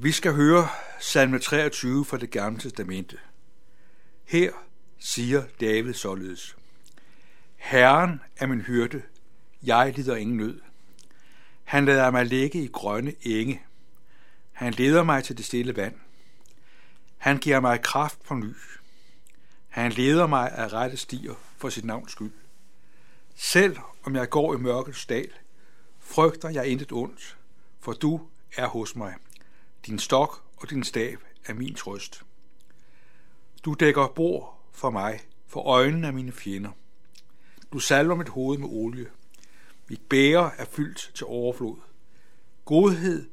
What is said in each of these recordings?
Vi skal høre salme 23 fra det gamle testamente. Her siger David således. Herren er min hyrde, jeg lider ingen nød. Han lader mig ligge i grønne enge. Han leder mig til det stille vand. Han giver mig kraft på ny. Han leder mig af rette stier for sit navns skyld. Selv om jeg går i mørkets dal, frygter jeg intet ondt, for du er hos mig. Din stok og din stav er min trøst. Du dækker bord for mig, for øjnene af mine fjender. Du salver mit hoved med olie. Mit bære er fyldt til overflod. Godhed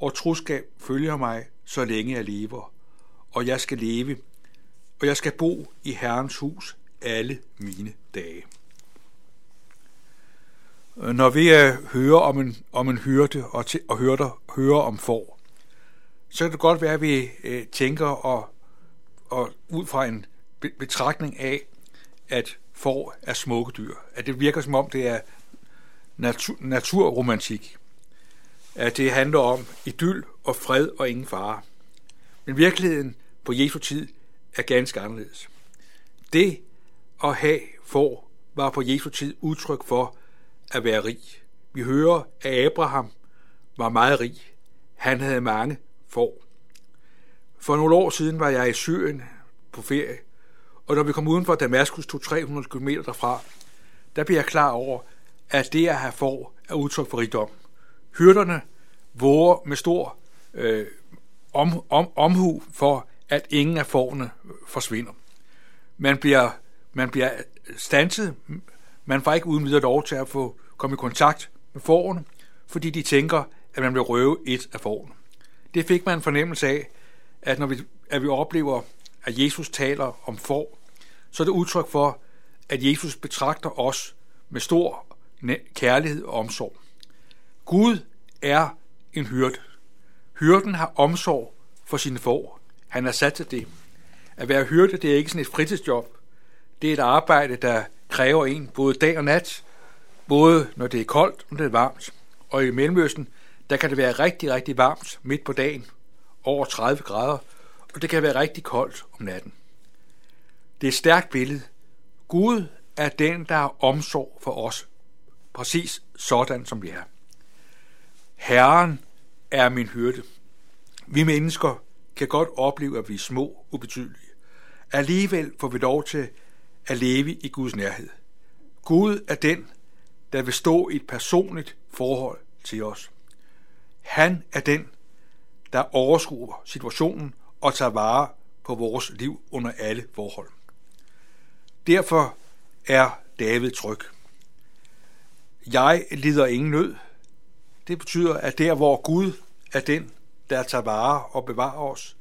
og troskab følger mig, så længe jeg lever, og jeg skal leve, og jeg skal bo i Herrens hus alle mine dage. Når vi hører om en, om en hyrde og, til, og hørter, hører om får, så kan det godt være, at vi øh, tænker og, og ud fra en betragtning af, at får er smukke dyr. At det virker som om, det er natur, naturromantik. At det handler om idyll og fred og ingen fare. Men virkeligheden på Jesu tid er ganske anderledes. Det at have får var på Jesu tid udtryk for at være rig. Vi hører, at Abraham var meget rig. Han havde mange får. For nogle år siden var jeg i Syrien på ferie, og når vi kom uden for Damaskus, tog 300 km derfra, der blev jeg klar over, at det at have får er udtryk for rigdom. Hyrderne våger med stor øh, om, om, omhu for, at ingen af forne forsvinder. Man bliver, man bliver stanset, man får ikke uden videre lov til at få komme i kontakt med forne, fordi de tænker, at man vil røve et af forne. Det fik man en fornemmelse af, at når vi, at vi oplever, at Jesus taler om får, så er det udtryk for, at Jesus betragter os med stor kærlighed og omsorg. Gud er en hyrde. Hyrden har omsorg for sine får. Han er sat til det. At være hyrde, det er ikke sådan et fritidsjob. Det er et arbejde, der kræver en både dag og nat, både når det er koldt og når det er varmt. Og i Mellemøsten, der kan det være rigtig, rigtig varmt midt på dagen, over 30 grader, og det kan være rigtig koldt om natten. Det er et stærkt billede. Gud er den, der har omsorg for os, præcis sådan som vi er. Herren er min hyrde. Vi mennesker kan godt opleve, at vi er små, ubetydelige. Alligevel får vi lov til at leve i Guds nærhed. Gud er den, der vil stå i et personligt forhold til os. Han er den, der overskuer situationen og tager vare på vores liv under alle forhold. Derfor er David tryg. Jeg lider ingen nød. Det betyder, at der hvor Gud er den, der tager vare og bevarer os,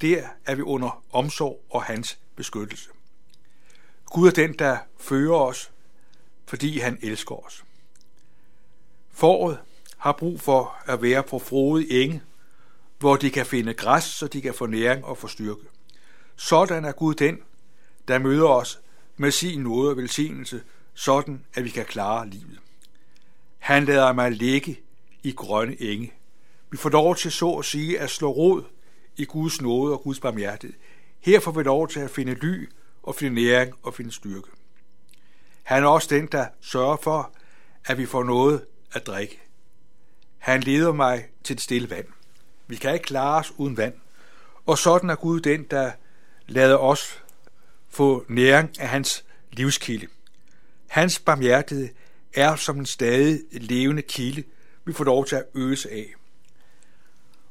der er vi under omsorg og hans beskyttelse. Gud er den, der fører os, fordi han elsker os. Foråret har brug for at være på frodig enge, hvor de kan finde græs, så de kan få næring og få styrke. Sådan er Gud den, der møder os med sin nåde og velsignelse, sådan at vi kan klare livet. Han lader mig ligge i grønne enge. Vi får lov til så at sige at slå rod i Guds nåde og Guds barmhjertighed. Her får vi lov til at finde ly og finde næring og finde styrke. Han er også den, der sørger for, at vi får noget at drikke. Han leder mig til et stille vand. Vi kan ikke klare os uden vand. Og sådan er Gud den, der lader os få næring af hans livskilde. Hans barmhjertighed er som en stadig levende kilde, vi får lov til at øse af.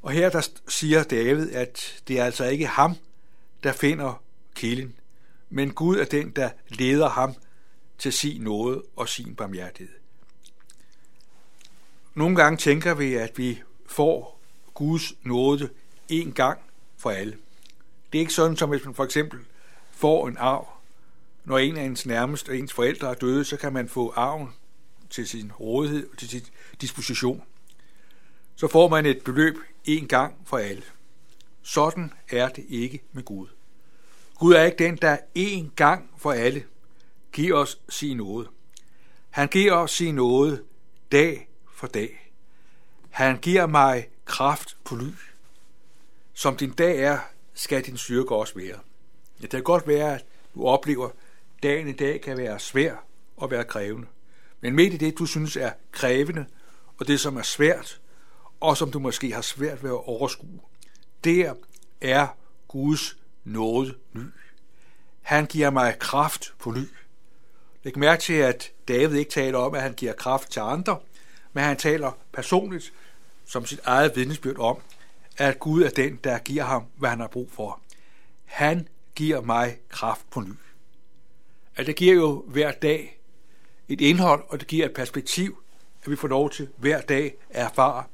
Og her der siger David, at det er altså ikke ham, der finder kilden, men Gud er den, der leder ham til sin nåde og sin barmhjertighed. Nogle gange tænker vi, at vi får Guds nåde en gang for alle. Det er ikke sådan, som hvis man for eksempel får en arv. Når en af ens nærmeste og ens forældre er døde, så kan man få arven til sin rådighed og til sin disposition. Så får man et beløb en gang for alle. Sådan er det ikke med Gud. Gud er ikke den, der en gang for alle giver os sin nåde. Han giver os sin nåde dag for dag. Han giver mig kraft på ly. som din dag er, skal din styrke også være. Ja, det kan godt være, at du oplever, at dagen i dag kan være svær og være krævende. Men midt i det, du synes er krævende, og det, som er svært, og som du måske har svært ved at overskue, der er Guds nåde ny. Han giver mig kraft på ny. Læg mærke til, at David ikke taler om, at han giver kraft til andre, men han taler personligt som sit eget vidnesbyrd om, at Gud er den, der giver ham, hvad han har brug for. Han giver mig kraft på ny. At det giver jo hver dag et indhold, og det giver et perspektiv, at vi får lov til hver dag at erfare,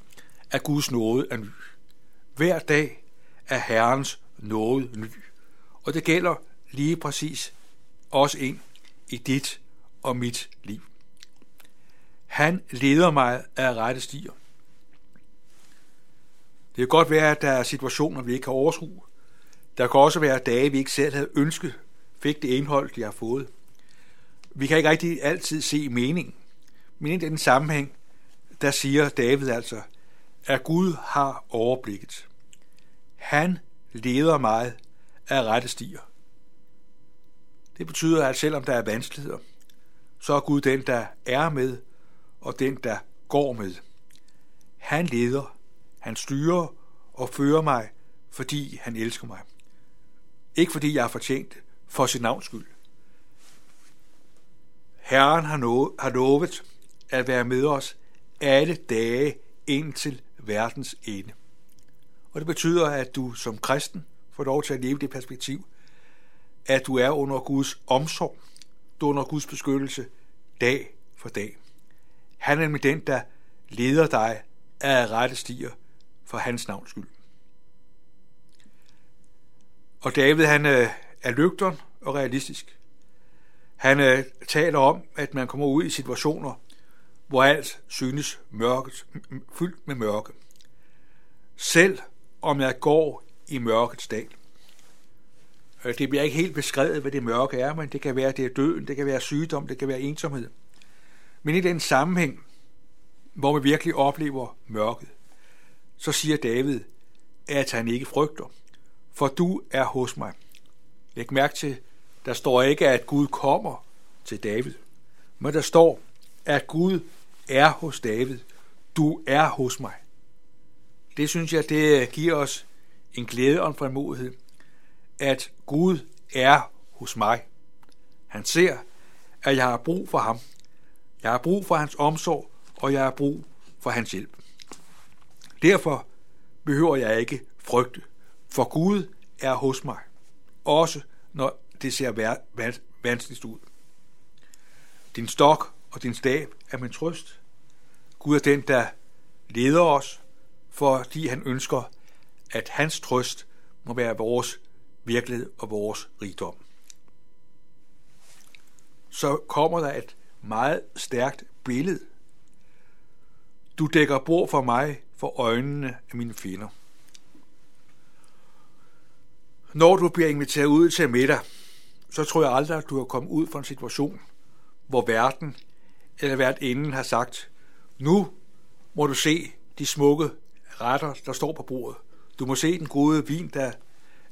at Guds nåde er ny. Hver dag er Herrens nåde ny. Og det gælder lige præcis også ind i dit og mit liv. Han leder mig af rette stier. Det kan godt være, at der er situationer, vi ikke kan overskue. Der kan også være dage, vi ikke selv havde ønsket, fik det indhold, de har fået. Vi kan ikke rigtig altid se mening. Men i den sammenhæng, der siger David altså, at Gud har overblikket. Han leder mig af rette stier. Det betyder, at selvom der er vanskeligheder, så er Gud den, der er med, og den, der går med. Han leder, han styrer og fører mig, fordi han elsker mig. Ikke fordi jeg har fortjent det, for sit navns skyld. Herren har, no- har lovet at være med os alle dage indtil verdens ende. Og det betyder, at du som kristen får lov til at leve det perspektiv, at du er under Guds omsorg, du er under Guds beskyttelse dag for dag. Han er nemlig den, der leder dig af rette stier for hans navns skyld. Og David, han øh, er lygteren og realistisk. Han øh, taler om, at man kommer ud i situationer, hvor alt synes mørket, fyldt med mørke. Selv om jeg går i mørkets dal. Øh, det bliver ikke helt beskrevet, hvad det mørke er, men det kan være, det er døden, det kan være sygdom, det kan være ensomhed. Men i den sammenhæng, hvor man virkelig oplever mørket, så siger David, at han ikke frygter, for du er hos mig. Læg mærke til, der står ikke, at Gud kommer til David, men der står, at Gud er hos David. Du er hos mig. Det synes jeg, det giver os en glæde og en frimodighed, at Gud er hos mig. Han ser, at jeg har brug for ham. Jeg har brug for hans omsorg, og jeg har brug for hans hjælp. Derfor behøver jeg ikke frygte, for Gud er hos mig, også når det ser vanskeligt ud. Din stok og din stab er min trøst. Gud er den, der leder os, fordi han ønsker, at hans trøst må være vores virkelighed og vores rigdom. Så kommer der et meget stærkt billede. Du dækker bord for mig for øjnene af mine fjender. Når du bliver inviteret ud til middag, så tror jeg aldrig, at du har kommet ud fra en situation, hvor verden eller hvert inden har sagt, nu må du se de smukke retter, der står på bordet. Du må se den gode vin, der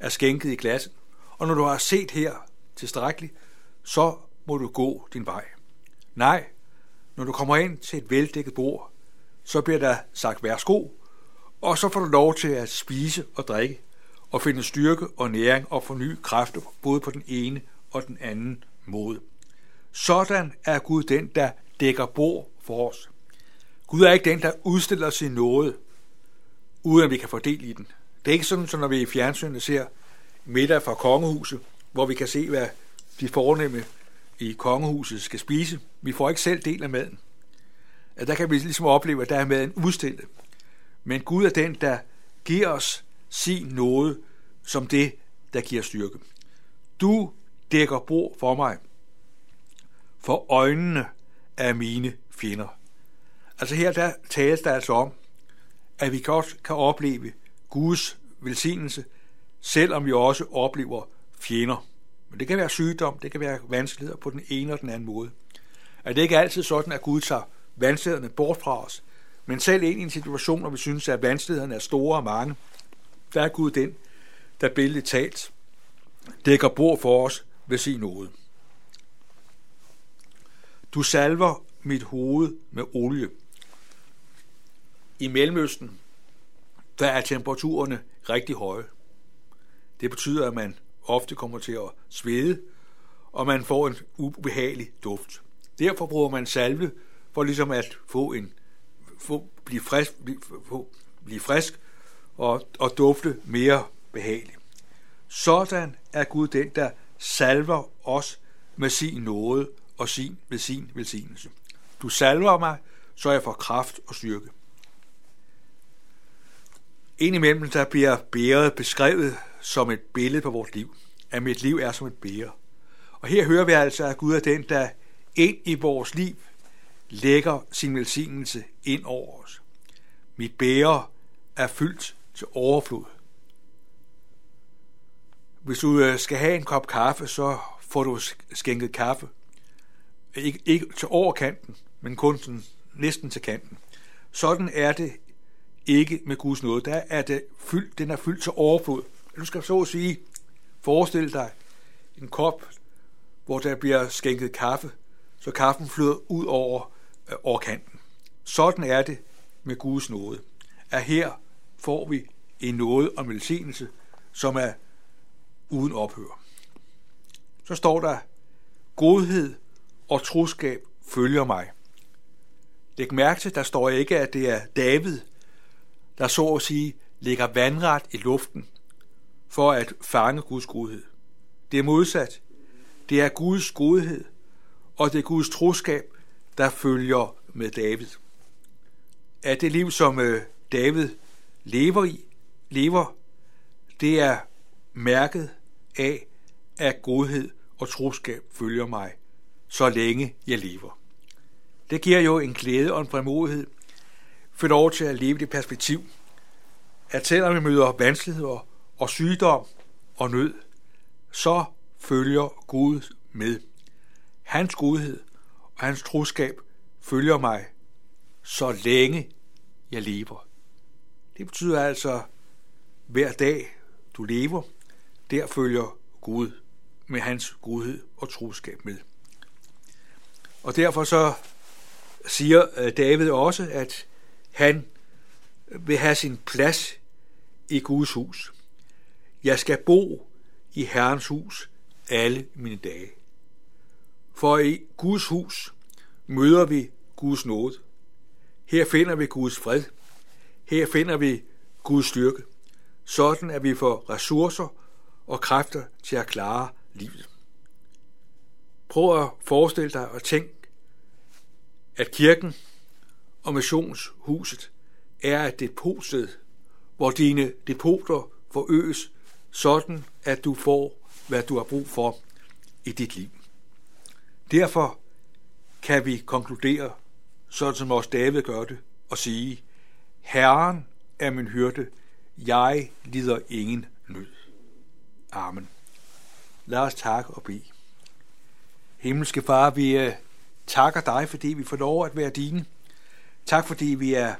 er skænket i glassen. Og når du har set her tilstrækkeligt, så må du gå din vej. Nej, når du kommer ind til et veldækket bord, så bliver der sagt værsgo, og så får du lov til at spise og drikke, og finde styrke og næring og forny kræfter både på den ene og den anden måde. Sådan er Gud den, der dækker bord for os. Gud er ikke den, der udstiller sin nåde, uden at vi kan fordele i den. Det er ikke sådan, som når vi i fjernsynet ser middag fra kongehuset, hvor vi kan se, hvad de fornemme i kongehuset skal spise. Vi får ikke selv del af maden. At der kan vi ligesom opleve, at der er maden udstillet. Men Gud er den, der giver os sin nåde som det, der giver styrke. Du dækker bord for mig, for øjnene af mine fjender. Altså her der tales der altså om, at vi godt kan opleve Guds velsignelse, selvom vi også oplever fjender. Men det kan være sygdom, det kan være vanskeligheder på den ene og den anden måde. At det ikke altid sådan, at Gud tager vanskelighederne bort fra os, men selv ind i en situation, hvor vi synes, at vanskelighederne er store og mange, der er Gud den, der billedligt talt dækker bord for os ved sin nåde. Du salver mit hoved med olie. I Mellemøsten, der er temperaturerne rigtig høje. Det betyder, at man ofte kommer til at svede, og man får en ubehagelig duft. Derfor bruger man salve for ligesom at få en få, blive frisk, blive, få, blive frisk og, og dufte mere behageligt. Sådan er Gud den, der salver os med sin nåde og sin med sin velsignelse. Du salver mig, så jeg får kraft og styrke. Indimellem der bliver bæret beskrevet som et billede på vores liv. At mit liv er som et bære. Og her hører vi altså, at Gud er den, der ind i vores liv lægger sin velsignelse ind over os. Mit bære er fyldt til overflod. Hvis du øh, skal have en kop kaffe, så får du skænket kaffe. Ikke, ikke til overkanten, men kun sådan, næsten til kanten. Sådan er det ikke med Guds nåde. Der er det fyldt, den er fyldt til overflod. Du skal så at sige, forestil dig en kop, hvor der bliver skænket kaffe, så kaffen flyder ud over øh, overkanten. Sådan er det med Guds nåde. At her får vi en nåde og velsignelse, som er uden ophør. Så står der, godhed og troskab følger mig. Læg mærke til, der står ikke, at det er David, der så at sige ligger vandret i luften for at fange Guds godhed. Det er modsat. Det er Guds godhed, og det er Guds troskab, der følger med David. At det liv, som øh, David lever i, lever, det er mærket af, at godhed og troskab følger mig, så længe jeg lever. Det giver jo en glæde og en fremodighed, få lov til at leve det perspektiv, at selvom vi møder vanskeligheder og sygdom og nød, så følger Gud med. Hans godhed og hans troskab følger mig, så længe jeg lever. Det betyder altså, hver dag du lever, der følger Gud med hans godhed og troskab med. Og derfor så siger øh, David også, at han vil have sin plads i Guds hus. Jeg skal bo i Herrens hus alle mine dage. For i Guds hus møder vi Guds nåde. Her finder vi Guds fred. Her finder vi Guds styrke. Sådan at vi får ressourcer og kræfter til at klare livet. Prøv at forestille dig og tænk, at kirken og missionshuset er et depotsted, hvor dine depoter forøges, sådan at du får, hvad du har brug for i dit liv. Derfor kan vi konkludere, sådan som også David gør det, og sige, Herren er min hyrde, jeg lider ingen nød. Amen. Lad os takke og bede. Himmelske Far, vi øh, takker dig, fordi vi får lov at være dine. Tak, fordi vi er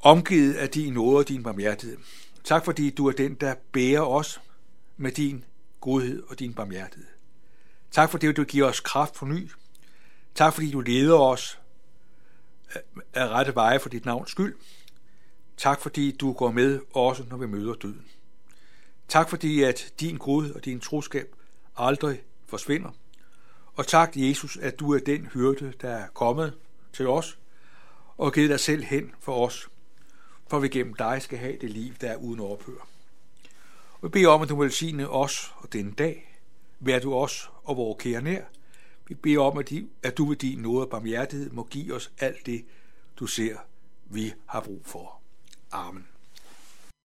omgivet af din nåde og din barmhjertighed. Tak, fordi du er den, der bærer os med din godhed og din barmhjertighed. Tak, fordi du giver os kraft for ny. Tak, fordi du leder os øh, af rette veje for dit navns skyld. Tak, fordi du går med også, når vi møder døden. Tak, fordi at din godhed og din troskab aldrig forsvinder. Og tak, Jesus, at du er den hyrde, der er kommet til os og givet dig selv hen for os, for vi gennem dig skal have det liv, der er uden ophør. Og vi beder om, at du vil velsigne os og denne dag. Vær du os og vores kære nær. Vi beder om, at du ved din nåde og barmhjertighed må give os alt det, du ser, vi har brug for. Amen.